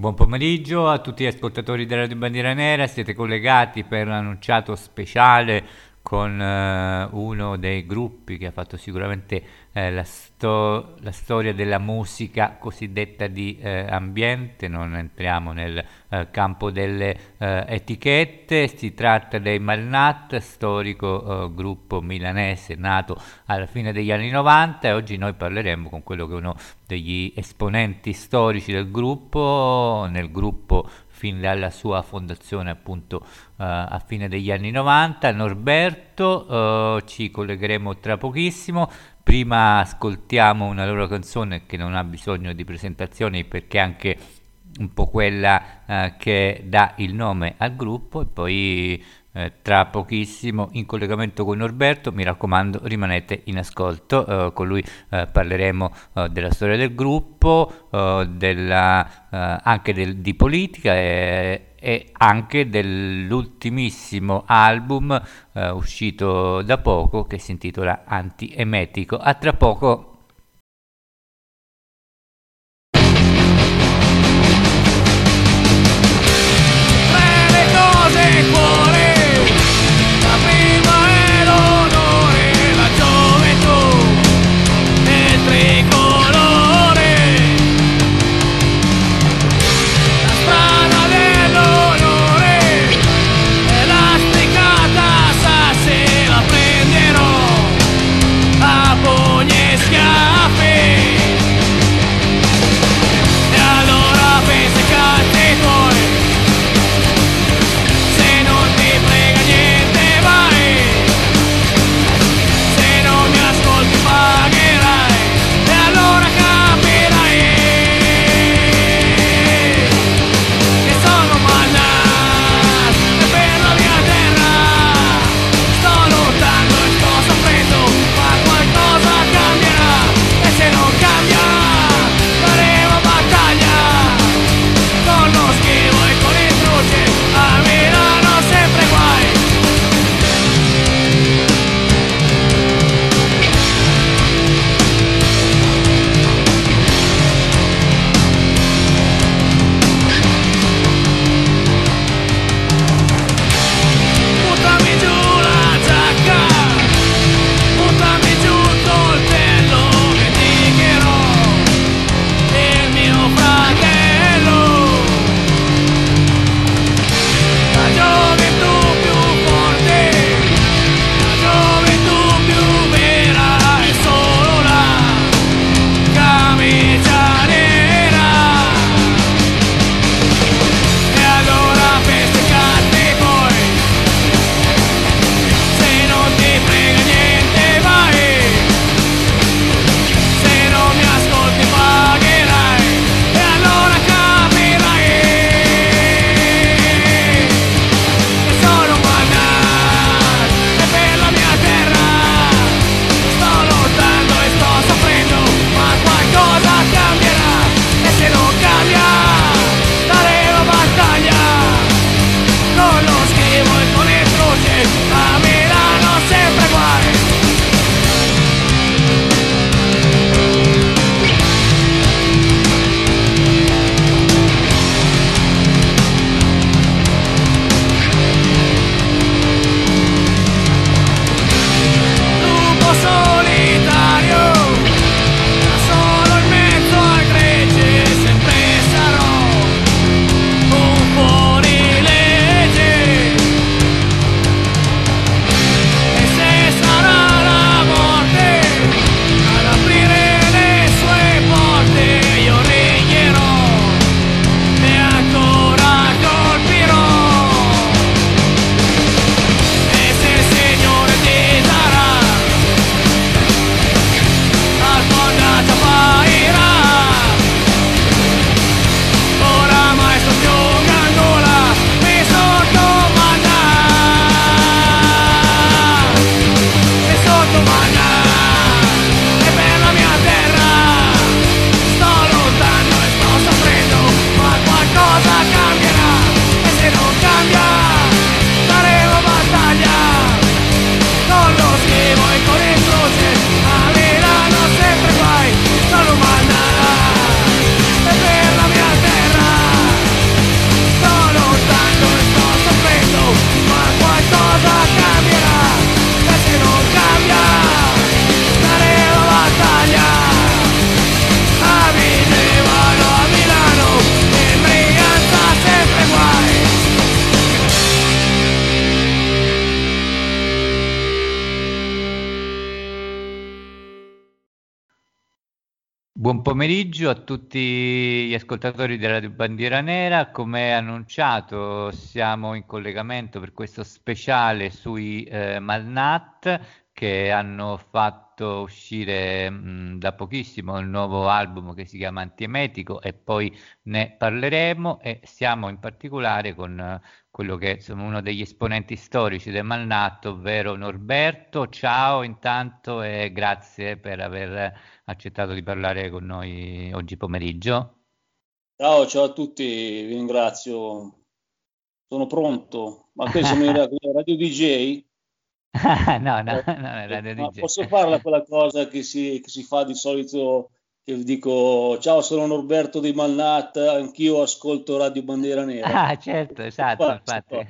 Buon pomeriggio a tutti gli ascoltatori della Radio Bandiera Nera, siete collegati per un annunciato speciale con eh, uno dei gruppi che ha fatto sicuramente eh, la, sto- la, storia della musica cosiddetta di eh, ambiente, non entriamo nel eh, campo delle eh, etichette, si tratta dei Malnat, storico eh, gruppo milanese nato alla fine degli anni 90 e oggi noi parleremo con quello che è uno degli esponenti storici del gruppo, nel gruppo fin dalla sua fondazione appunto uh, a fine degli anni 90. Norberto, uh, ci collegheremo tra pochissimo. Prima ascoltiamo una loro canzone che non ha bisogno di presentazioni perché è anche un po' quella uh, che dà il nome al gruppo e poi eh, tra pochissimo in collegamento con Norberto, mi raccomando rimanete in ascolto, eh, con lui eh, parleremo eh, della storia del gruppo, eh, della, anche del, di politica e, e, anche dell'ultimissimo album uscito da poco che si intitola Antiemetico. A tra poco Buon pomeriggio a tutti gli ascoltatori della Bandiera Nera. Come annunciato, siamo in collegamento per questo speciale sui eh, Malnat che hanno fatto uscire mh, da pochissimo il nuovo album che si chiama Antiemetico e poi ne parleremo e siamo in particolare con uh, quello che è uno degli esponenti storici del Malnat, ovvero Norberto. Ciao intanto e grazie per aver accettato di parlare con noi oggi pomeriggio. Ciao, ciao a tutti, vi ringrazio. Sono pronto. Ma qui siamo in radio DJ? no, no, no, radio DJ. Posso farla quella cosa che si, che si fa di solito che dico ciao sono Norberto di Malnat, anch'io ascolto Radio Bandiera Nera. Ah certo, esatto, infatti.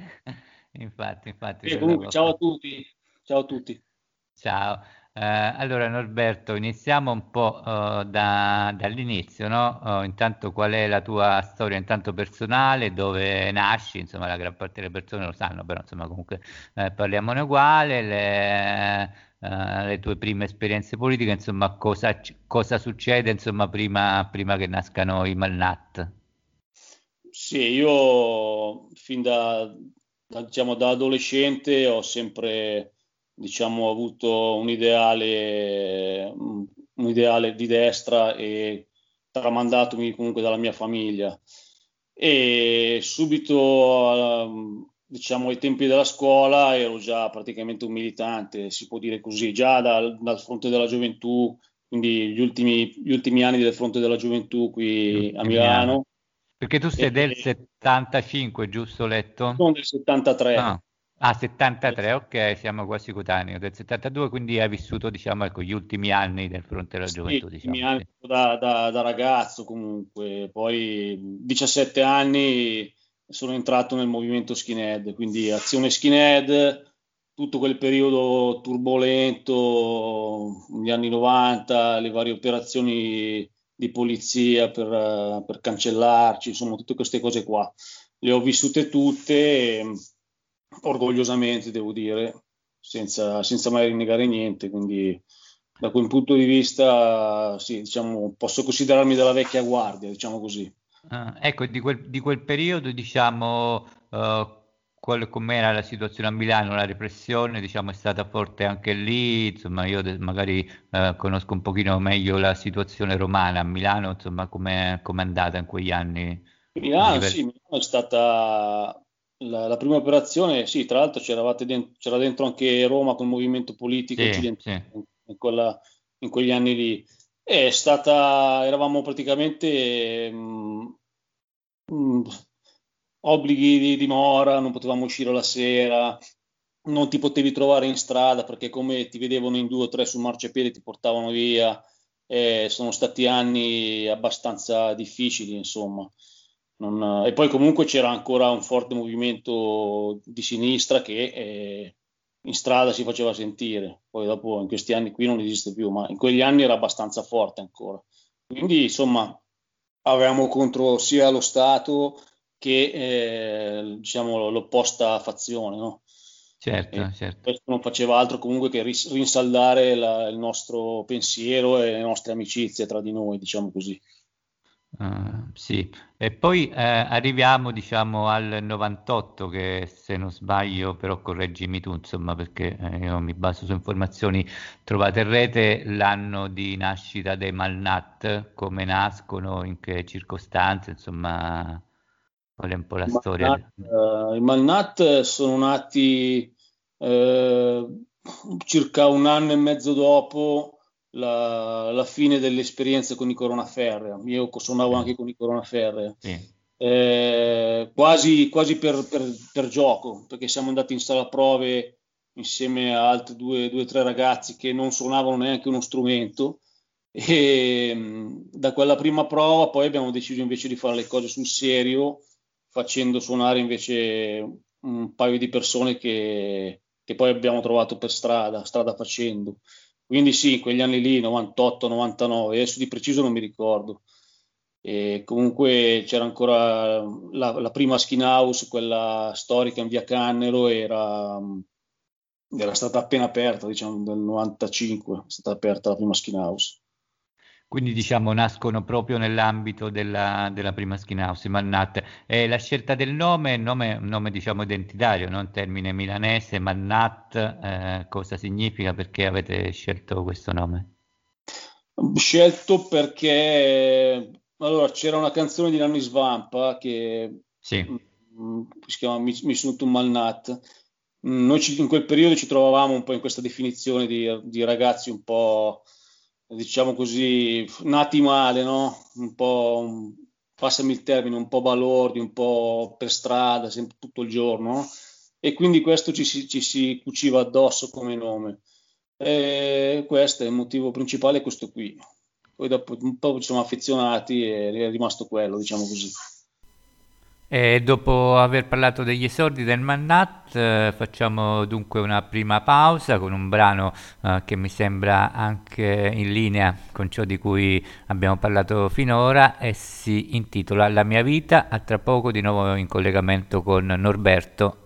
infatti, infatti. Comunque, ciao a tutti, ciao a tutti. Ciao. Eh, allora Norberto, iniziamo un po' uh, da, dall'inizio, no? Uh, intanto qual è la tua storia intanto personale, dove nasci, insomma la gran parte delle persone lo sanno, però insomma comunque eh, parliamone uguale, le, uh, le, tue prime esperienze politiche, insomma cosa, cosa succede insomma prima, prima che nascano i Malnat? Sì, io fin da, da, diciamo, da adolescente ho sempre diciamo, avuto un ideale, un ideale di destra e tramandatomi comunque dalla mia famiglia. E subito, diciamo, ai tempi della scuola ero già praticamente un militante, si può dire così, già dal, dal fronte della gioventù, quindi gli ultimi, gli ultimi anni del fronte della gioventù qui a Milano. Anni. Perché tu sei e, del 75, giusto letto? Sono del 73. Ah. Ah, 73, ok, siamo quasi coetanei del 72, quindi hai vissuto, diciamo, ecco, gli ultimi anni del fronte della sì, gioventù, diciamo. Sì. anni da, da, da, ragazzo comunque, poi 17 anni sono entrato nel movimento skinhead, quindi azione skinhead, tutto quel periodo turbolento, negli anni 90, le varie operazioni di polizia per, per cancellarci, insomma, tutte queste cose qua. Le ho vissute tutte. E, orgogliosamente, devo dire, senza, senza mai rinnegare niente. Quindi, da quel punto di vista, sì, diciamo, posso considerarmi della vecchia guardia, diciamo così. Ah, ecco, di quel, di quel, periodo, diciamo, uh, qual, com'era la situazione a Milano, la repressione, diciamo, è stata forte anche lì, insomma, io de- magari uh, conosco un pochino meglio la situazione romana a Milano, insomma, com'è, com'è andata in quegli anni? Milano, sì, Milano è stata la, la, prima operazione, sì, tra l'altro dentro, c'era dentro anche Roma con il movimento politico sì, occidentale sì. In, quella, in, quegli anni lì. È stata, eravamo praticamente mh, mm, mh, mm, obblighi di dimora, non potevamo uscire la sera, non ti potevi trovare in strada perché come ti vedevano in due o tre sul marciapiede ti portavano via. Eh, sono stati anni abbastanza difficili, insomma. Non, e poi comunque c'era ancora un forte movimento di sinistra che eh, in strada si faceva sentire, poi dopo in questi anni qui non esiste più, ma in quegli anni era abbastanza forte ancora. Quindi insomma avevamo contro sia lo Stato che eh, diciamo l'opposta fazione, no? Certo, certo. Questo non faceva altro comunque che rinsaldare la, il nostro pensiero e le nostre amicizie tra di noi, diciamo così. Uh, sì, e poi eh, arriviamo diciamo al 98 che se non sbaglio, però correggimi tu insomma perché eh, io mi baso su informazioni trovate in rete, l'anno di nascita dei Malnat, come nascono, in che circostanze, insomma qual è un po' la Malnat, storia? Uh, I Malnat sono nati uh, circa un anno e mezzo dopo la, la fine dell'esperienza con i Corona Ferrea. Io suonavo anche con i Corona Ferrea. Sì. Eh, quasi, quasi per, per, per, gioco, perché siamo andati in sala prove insieme a altri due o tre ragazzi che non suonavano neanche uno strumento. E da quella prima prova poi abbiamo deciso invece di fare le cose sul serio, facendo suonare invece un paio di persone che, che poi abbiamo trovato per strada, strada facendo. Quindi sì, quegli anni lì, 98, 99, adesso di preciso non mi ricordo. E comunque c'era ancora la, la, prima skin house, quella storica in via Cannero, era, era stata appena aperta, diciamo, nel 95, è stata aperta la prima skin house. Quindi diciamo nascono proprio nell'ambito della, della prima skin house, Mannat. E la scelta del nome è un nome, nome diciamo identitario, non termine milanese, Mannat, eh, cosa significa? Perché avete scelto questo nome? Scelto perché allora, c'era una canzone di Nanni Svampa che sì. mh, mm, si chiama Mi, Mi sono un malnat. Mm, noi ci, in quel periodo ci trovavamo un po' in questa definizione di, di ragazzi un po' diciamo così, nati male, no? Un po', passami il termine, un po' balordi, un po' per strada, sempre tutto il giorno, no? E quindi questo ci ci si cuciva addosso come nome. E questo è il motivo principale, questo qui. Poi dopo un po' ci siamo affezionati e è rimasto quello, diciamo così. E dopo aver parlato degli esordi del Mannat, eh, facciamo dunque una prima pausa con un brano eh, che mi sembra anche in linea con ciò di cui abbiamo parlato finora e si intitola La mia vita. A tra poco di nuovo in collegamento con Norberto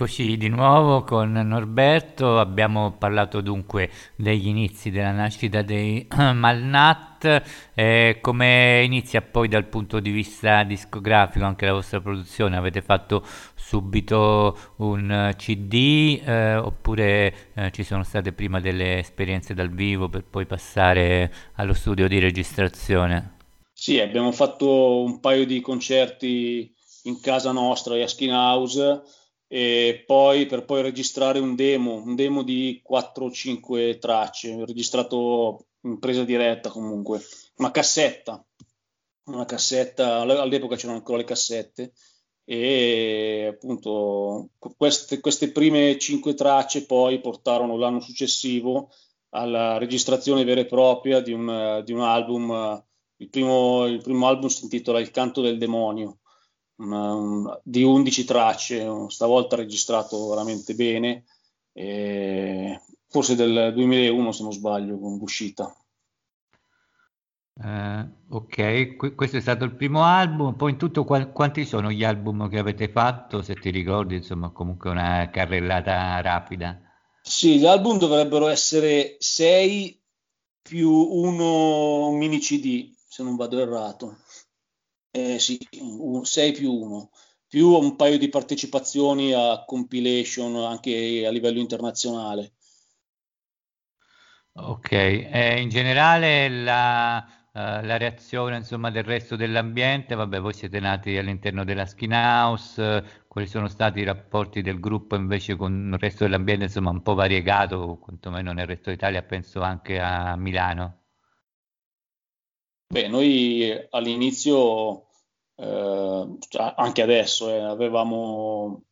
Eccoci di nuovo con Norberto, abbiamo parlato dunque degli inizi della nascita dei Malnat, eh, come inizia poi dal punto di vista discografico anche la vostra produzione? Avete fatto subito un CD eh, oppure eh, ci sono state prima delle esperienze dal vivo per poi passare allo studio di registrazione? Sì, abbiamo fatto un paio di concerti in casa nostra, a Skin House, e poi per poi registrare un demo, un demo di 4 o 5 tracce, registrato in presa diretta comunque, una cassetta, una cassetta, all'epoca c'erano ancora le cassette e appunto queste, queste prime 5 tracce poi portarono l'anno successivo alla registrazione vera e propria di un, di un album, il primo, il primo album si intitola Il canto del demonio una, di 11 tracce, stavolta registrato veramente bene, forse del 2001 se non sbaglio con l'uscita. Uh, ok, Qu- questo è stato il primo album, poi in tutto qu- quanti sono gli album che avete fatto, se ti ricordi, insomma comunque una carrellata rapida. Sì, gli album dovrebbero essere 6 più uno mini CD, se non vado errato eh, sì, 6 più 1, più un paio di partecipazioni a compilation anche a livello internazionale. Ok, eh, in generale la, uh, la, reazione insomma, del resto dell'ambiente, vabbè voi siete nati all'interno della Skin House, uh, quali sono stati i rapporti del gruppo invece con il resto dell'ambiente insomma un po' variegato, quantomeno nel resto d'Italia, penso anche a Milano? Beh, noi all'inizio eh, cioè, anche adesso eh, avevamo,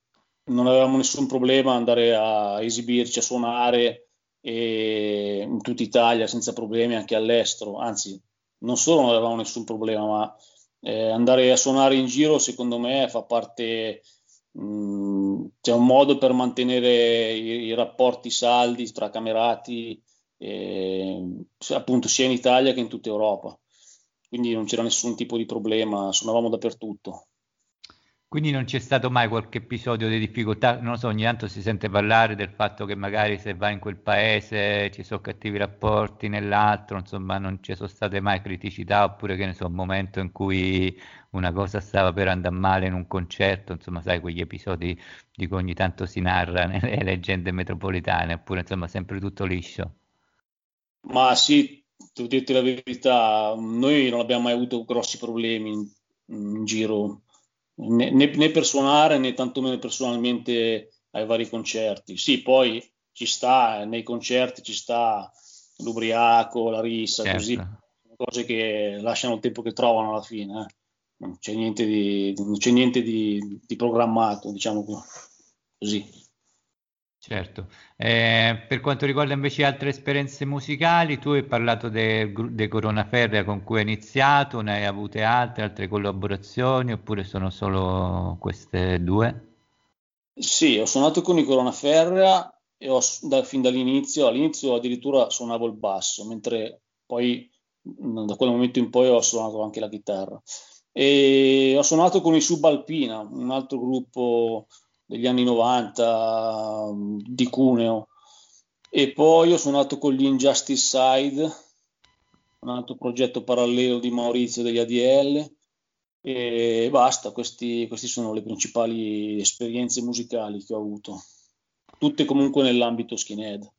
non avevamo nessun problema andare a esibirci, a suonare e, in tutta Italia senza problemi anche all'estero, anzi non solo non avevamo nessun problema, ma eh, andare a suonare in giro secondo me fa parte, mm, c'è un modo per mantenere i, i rapporti saldi tra camerati, eh, appunto sia in Italia che in tutta Europa quindi non c'era nessun tipo di problema, suonavamo dappertutto. Quindi non c'è stato mai qualche episodio di difficoltà, non lo so, ogni tanto si sente parlare del fatto che magari se vai in quel paese ci sono cattivi rapporti nell'altro, insomma non ci sono state mai criticità oppure che ne so, un momento in cui una cosa stava per andare male in un concerto, insomma sai quegli episodi di cui ogni tanto si narra nelle leggende metropolitane, oppure insomma sempre tutto liscio. Ma sì, devo dirti la verità, noi non abbiamo mai avuto grossi problemi in, in giro, né, né, per suonare né tantomeno personalmente ai vari concerti. Sì, poi ci sta, nei concerti ci sta l'ubriaco, la rissa, certo. così, cose che lasciano il tempo che trovano alla fine. Eh. Non c'è niente, di, c'è niente di, di programmato, diciamo così. Certo, eh, per quanto riguarda invece altre esperienze musicali, tu hai parlato de Corona Ferrea con cui hai iniziato, ne hai avute altre, altre collaborazioni oppure sono solo queste due? Sì, ho suonato con i Corona Ferrea e ho, da, fin dall'inizio, all'inizio addirittura suonavo il basso, mentre poi da quel momento in poi ho suonato anche la chitarra. E ho suonato con i Subalpina, un altro gruppo degli anni 90 di Cuneo. E poi ho suonato con gli Injustice Side un altro progetto parallelo di Maurizio degli ADL e basta, queste sono le principali esperienze musicali che ho avuto, tutte comunque nell'ambito skinhead.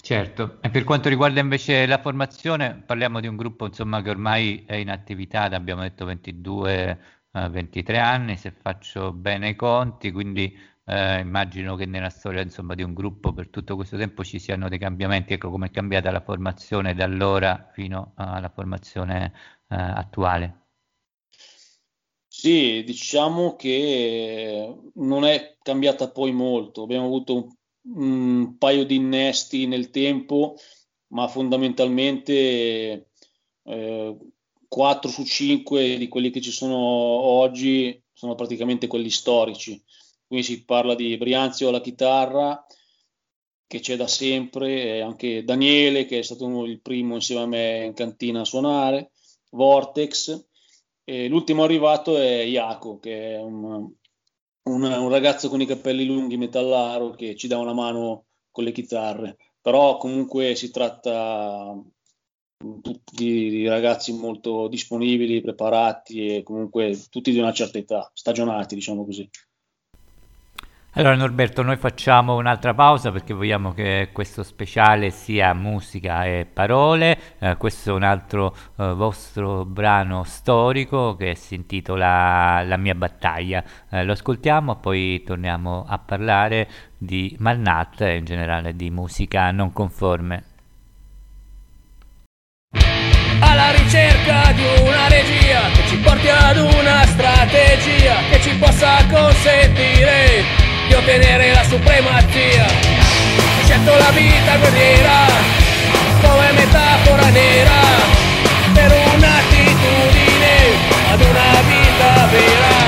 Certo, e per quanto riguarda invece la formazione, parliamo di un gruppo insomma, che ormai è in attività, abbiamo detto 22 23 anni, se faccio bene i conti, quindi eh, immagino che nella storia insomma, di un gruppo per tutto questo tempo ci siano dei cambiamenti, ecco come è cambiata la formazione da allora fino alla formazione eh, attuale. Sì, diciamo che non è cambiata poi molto, abbiamo avuto un, un paio di innesti nel tempo, ma fondamentalmente eh, 4 su 5 di quelli che ci sono oggi sono praticamente quelli storici. Quindi si parla di Brianzio alla chitarra, che c'è da sempre, e anche Daniele, che è stato uno, il primo insieme a me in cantina a suonare, Vortex. E l'ultimo arrivato è Iaco, che è un, un, un ragazzo con i capelli lunghi metallaro che ci dà una mano con le chitarre. Però comunque si tratta tutti ragazzi molto disponibili, preparati e comunque tutti di una certa età, stagionati diciamo così. Allora Norberto, noi facciamo un'altra pausa perché vogliamo che questo speciale sia musica e parole. Eh, questo è un altro eh, vostro brano storico che si intitola La mia battaglia. Eh, lo ascoltiamo, poi torniamo a parlare di Malnat e in generale di musica non conforme alla ricerca di una regia che ci porti ad una strategia che ci possa consentire di ottenere la supremazia. Ho scelto la vita guerriera come metafora nera per un'attitudine ad una vita vera.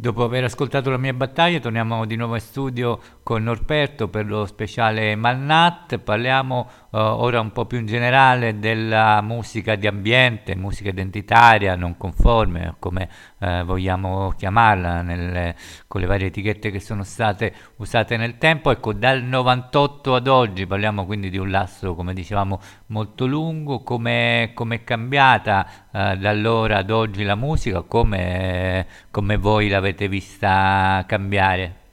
Dopo aver ascoltato la mia battaglia, torniamo di nuovo in studio con Norberto per lo speciale Malnat. Parliamo uh, ora un po' più in generale della musica di ambiente, musica identitaria, non conforme, come uh, vogliamo chiamarla, nelle, con le varie etichette che sono state usate nel tempo. Ecco, dal 98 ad oggi parliamo quindi di un lasso, come dicevamo, molto lungo. Come è cambiata uh, da allora ad oggi la musica? Come, voi la l'avete vista cambiare?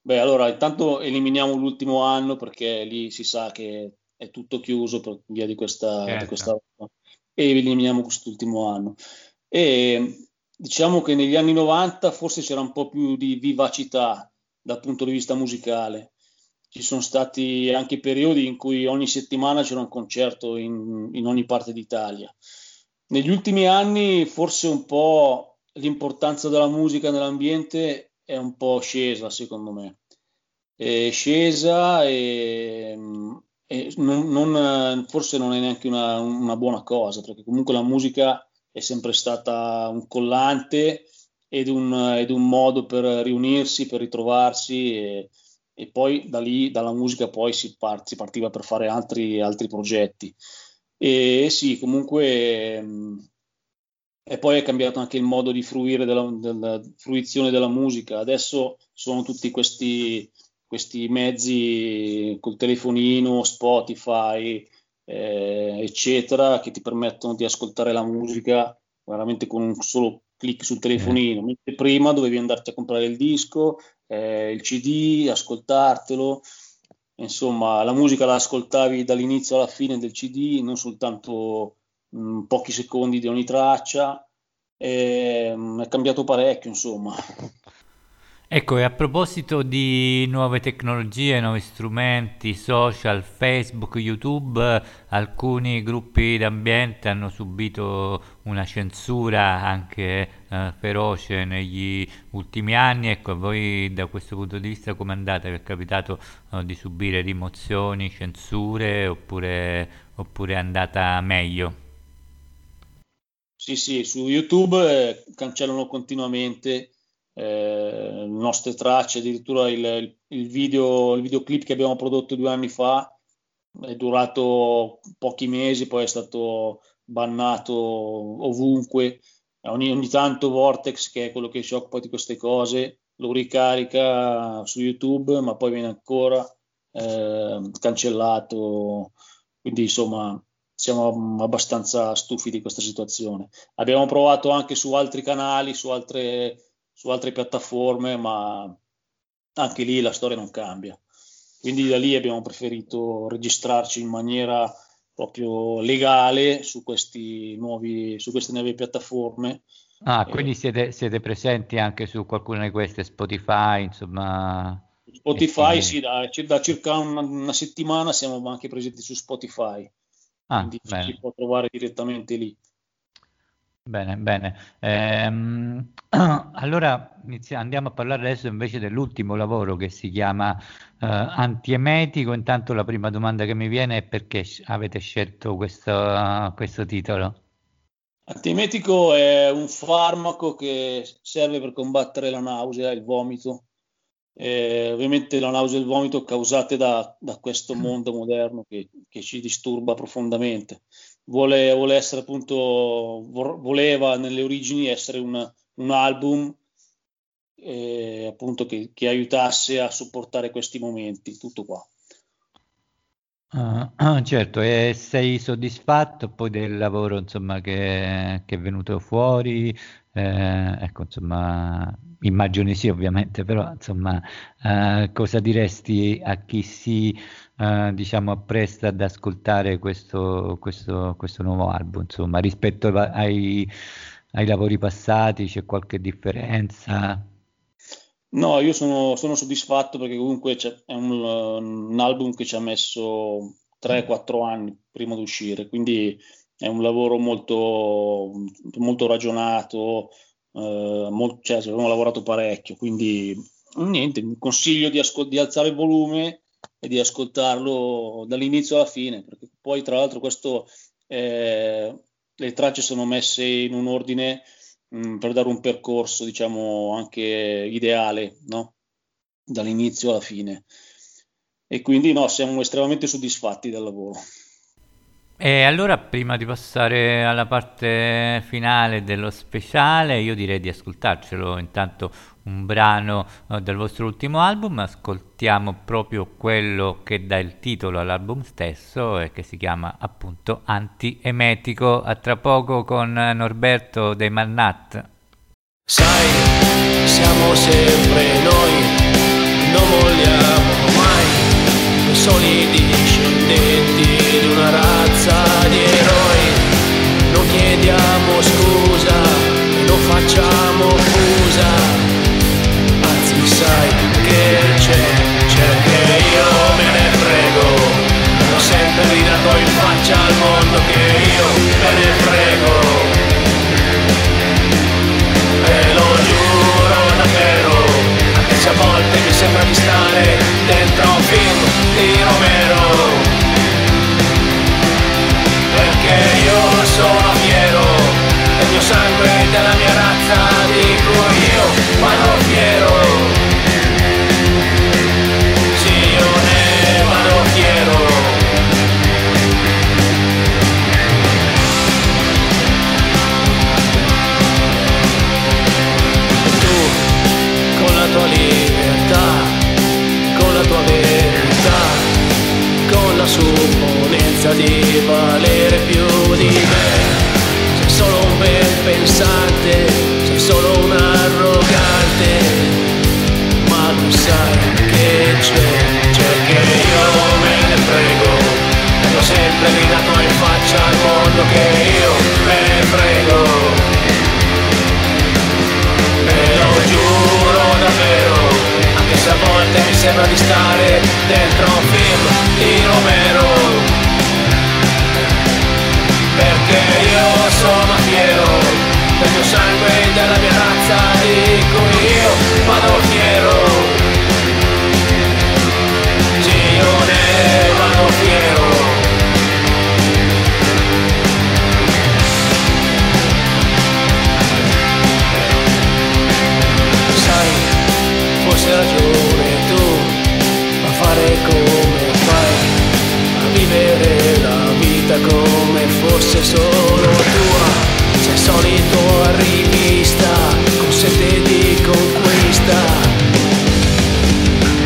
Beh, allora intanto eliminiamo l'ultimo anno perché lì si sa che è tutto chiuso per via di questa, certo. di questa e eliminiamo quest'ultimo anno. E diciamo che negli anni 90 forse c'era un po' più di vivacità dal punto di vista musicale. Ci sono stati anche periodi in cui ogni settimana c'era un concerto in, in ogni parte d'Italia. Negli ultimi anni forse un po' l'importanza della musica nell'ambiente è un po' scesa, secondo me. È scesa e, e non, non, forse non è neanche una, una, buona cosa, perché comunque la musica è sempre stata un collante ed un, ed un modo per riunirsi, per ritrovarsi e, e, poi da lì, dalla musica poi si, part, si partiva per fare altri, altri progetti. E sì, comunque e poi è cambiato anche il modo di fruire della, della fruizione della musica. Adesso sono tutti questi, questi mezzi col telefonino, Spotify, eh, eccetera, che ti permettono di ascoltare la musica veramente con un solo clic sul telefonino. Mentre prima dovevi andarti a comprare il disco, eh, il CD, ascoltartelo. Insomma, la musica la ascoltavi dall'inizio alla fine del CD, non soltanto mm, pochi secondi di ogni traccia, e, mm, è cambiato parecchio, insomma. Ecco, e a proposito di nuove tecnologie, nuovi strumenti, social, Facebook, YouTube, alcuni gruppi d'ambiente hanno subito una censura anche eh, feroce negli ultimi anni. Ecco, a voi da questo punto di vista come andate? Vi è capitato eh, di subire rimozioni, censure oppure, oppure è andata meglio? Sì, sì, su YouTube eh, cancellano continuamente eh, nostre tracce, addirittura il, il, video, il videoclip che abbiamo prodotto due anni fa è durato pochi mesi, poi è stato bannato ovunque. Ogni, ogni tanto Vortex, che è quello che si occupa di queste cose, lo ricarica su YouTube, ma poi viene ancora eh, cancellato. Quindi insomma siamo abbastanza stufi di questa situazione. Abbiamo provato anche su altri canali, su altre, su altre piattaforme, ma anche lì la storia non cambia. Quindi da lì abbiamo preferito registrarci in maniera proprio legale su, nuovi, su queste nuove piattaforme. Ah, quindi siete, siete, presenti anche su qualcuna di queste, Spotify, insomma. Spotify, sì, da, da circa una, una settimana siamo anche presenti su Spotify. Ah, quindi bene. si può trovare direttamente lì. Bene, bene. Ehm, allora inizia, andiamo a parlare adesso invece dell'ultimo lavoro che si chiama eh, Antiemetico. Intanto la prima domanda che mi viene è perché avete scelto questo, questo titolo? Antiemetico è un farmaco che serve per combattere la nausea, il vomito eh, ovviamente la nausea e il vomito causate da, da questo mm. mondo moderno che, che, ci disturba profondamente. Vuole, vuole essere appunto, voleva nelle origini essere una, un album eh, appunto che, che, aiutasse a sopportare questi momenti, tutto qua. Uh, certo, e sei soddisfatto poi del lavoro insomma, che, che è venuto fuori? Eh, ecco, insomma, immagino sì ovviamente, però insomma, eh, cosa diresti a chi si eh, diciamo appresta ad ascoltare questo, questo, questo nuovo album, insomma, rispetto ai, ai lavori passati, c'è qualche differenza? No, io sono, sono soddisfatto perché comunque è un, un, album che ci ha messo 3-4 anni prima di uscire, quindi è un lavoro molto, molto ragionato, eh, molto, cioè, abbiamo lavorato parecchio, quindi niente, mi consiglio di, ascol- di, alzare il volume e di ascoltarlo dall'inizio alla fine, perché poi tra l'altro questo, eh, le tracce sono messe in un ordine mh, mh, per dare un percorso, diciamo, anche ideale, no? dall'inizio alla fine. E quindi no, siamo estremamente soddisfatti del lavoro. E allora prima di passare alla parte finale dello speciale, io direi di ascoltarcelo intanto un brano uh, del vostro ultimo album, ascoltiamo proprio quello che dà il titolo all'album stesso e che si chiama appunto Antiemetico. A tra poco con Norberto dei Mannat. Sai, siamo sempre noi, non vogliamo mai soli discendenti di una razza di eroi. Non chiediamo scusa non facciamo fusa. Anzi, sai che c'è, c'è che io me ne frego. Ho sempre ridato in faccia al mondo che io me ne frego. E lo giuro davvero, anche se a volte mi sembra di stare dentro un film fosse solo tua. Sei solito rivista, con sete di conquista.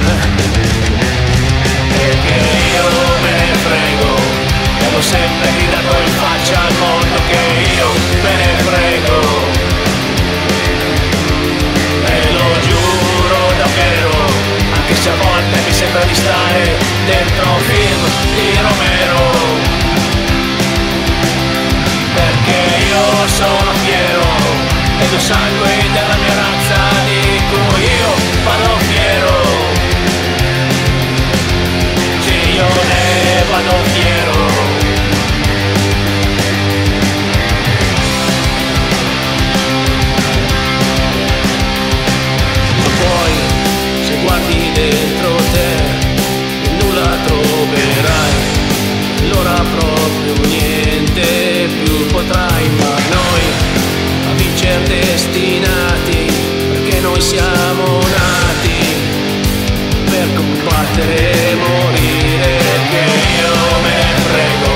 Eh. Perché io me ne frego, e l'ho sempre gridato in faccia al mondo che io me ne frego. E lo giuro davvero, anche se a volte mi sembra di stare dentro un film di Romero. Io sono fiero, del mio sangue e della mia razza, dico io vado fiero. Sì, io ne vado fiero. poi se guardi dentro te nulla troverai niente più potrai ma noi a vincere destinati perché noi siamo nati per combattere e morire. Che io me ne frego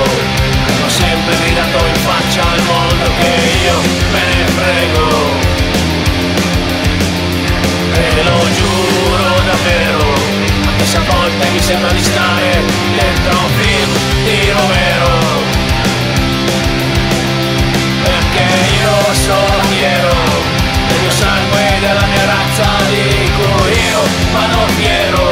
ho sempre gridato in faccia al mondo che io me ne frego. E lo giuro davvero anche se a volte mi sembra di stare dentro un film di Romero dico io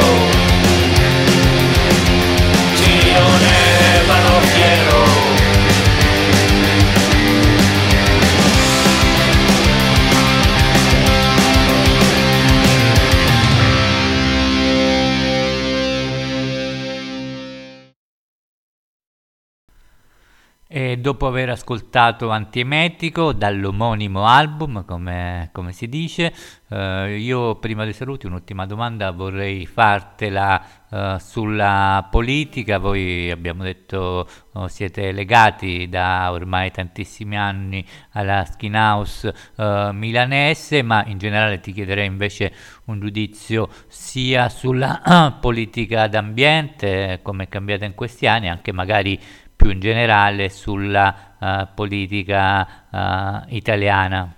dopo aver ascoltato Antiemetico dall'omonimo album, come, come si dice, eh, io prima dei saluti un'ultima domanda vorrei fartela eh, sulla politica. Voi abbiamo detto oh, siete legati da ormai tantissimi anni alla Skin House eh, milanese, ma in generale ti chiederei invece un giudizio sia sulla politica d'ambiente, come è cambiata in questi anni, anche magari più in generale sulla uh, politica uh, italiana.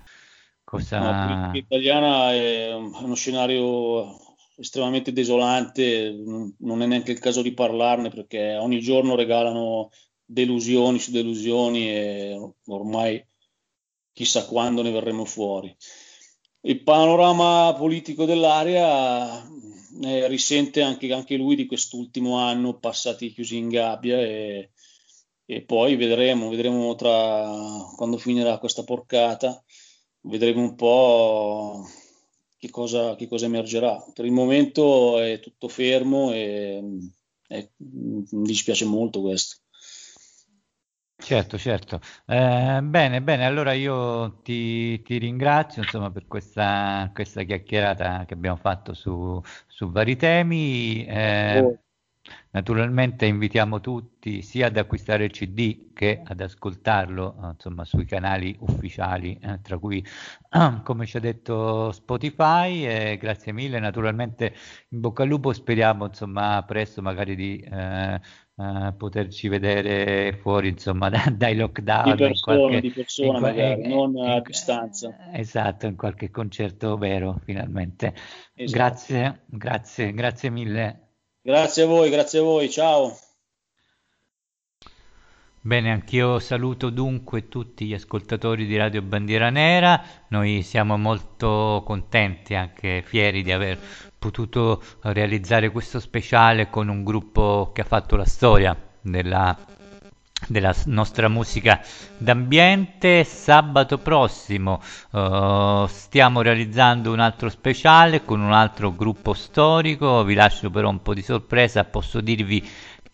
Cosa... La politica italiana è uno scenario estremamente desolante, non è neanche il caso di parlarne perché ogni giorno regalano delusioni su delusioni e ormai chissà quando ne verremo fuori. Il panorama politico dell'area eh, risente anche, anche, lui di quest'ultimo anno passati chiusi in gabbia e e poi vedremo, vedremo tra quando finirà questa porcata, vedremo un po' che cosa, che cosa emergerà. Per il momento è tutto fermo e, e mi dispiace molto questo. Certo, certo. Eh, bene, bene, allora io ti, ti ringrazio insomma, per questa, questa, chiacchierata che abbiamo fatto su, su vari temi. Eh, oh. Naturalmente invitiamo tutti sia ad acquistare il CD che ad ascoltarlo eh, insomma, sui canali ufficiali, eh, tra cui come ci ha detto Spotify. E grazie mille, naturalmente in bocca al lupo, speriamo insomma, presto magari di eh, eh, poterci vedere fuori insomma, da, dai lockdown. Di persona, qualche, di persona magari, in, non a in, distanza. Esatto, in qualche concerto vero finalmente. Esatto. Grazie, grazie, grazie mille. Grazie a voi, grazie a voi, ciao. Bene, anch'io saluto dunque tutti gli ascoltatori di Radio Bandiera Nera, noi siamo molto contenti, anche fieri di aver potuto realizzare questo speciale con un gruppo che ha fatto la storia della della nostra musica d'ambiente. Sabato prossimo uh, stiamo realizzando un altro speciale con un altro gruppo storico. Vi lascio però un po' di sorpresa. Posso dirvi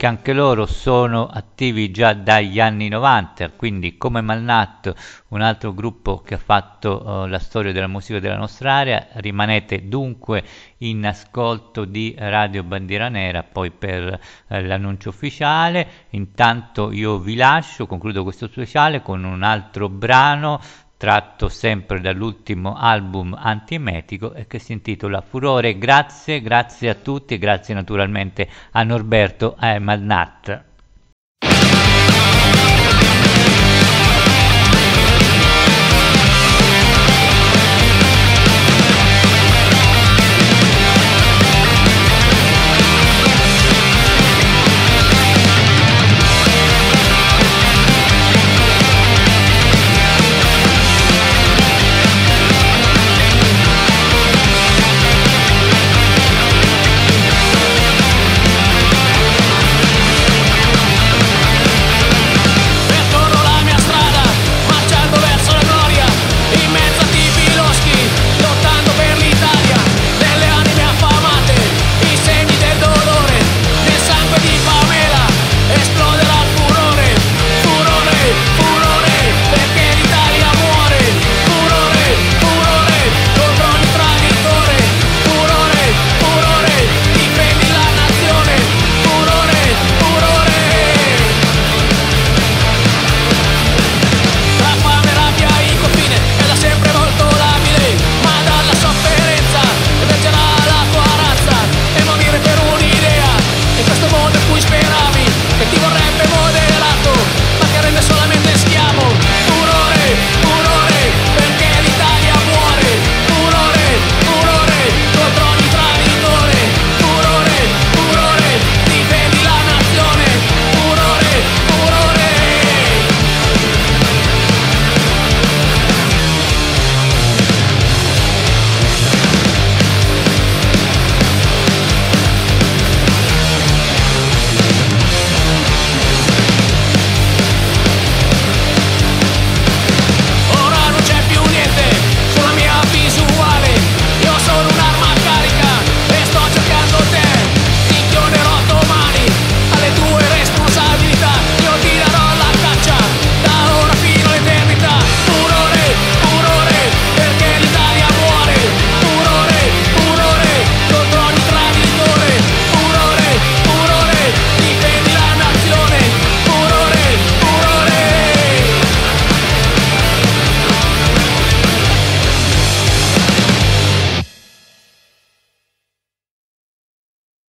che anche loro sono attivi già dagli anni 90, quindi come Malnat, un altro gruppo che ha fatto uh, la storia della musica della nostra area, rimanete dunque in ascolto di Radio Bandiera Nera poi per uh, l'annuncio ufficiale. Intanto io vi lascio, concludo questo speciale con un altro brano tratto sempre dall'ultimo album antiemetico e che si intitola Furore. Grazie, grazie a tutti e grazie naturalmente a Norberto e Malnat.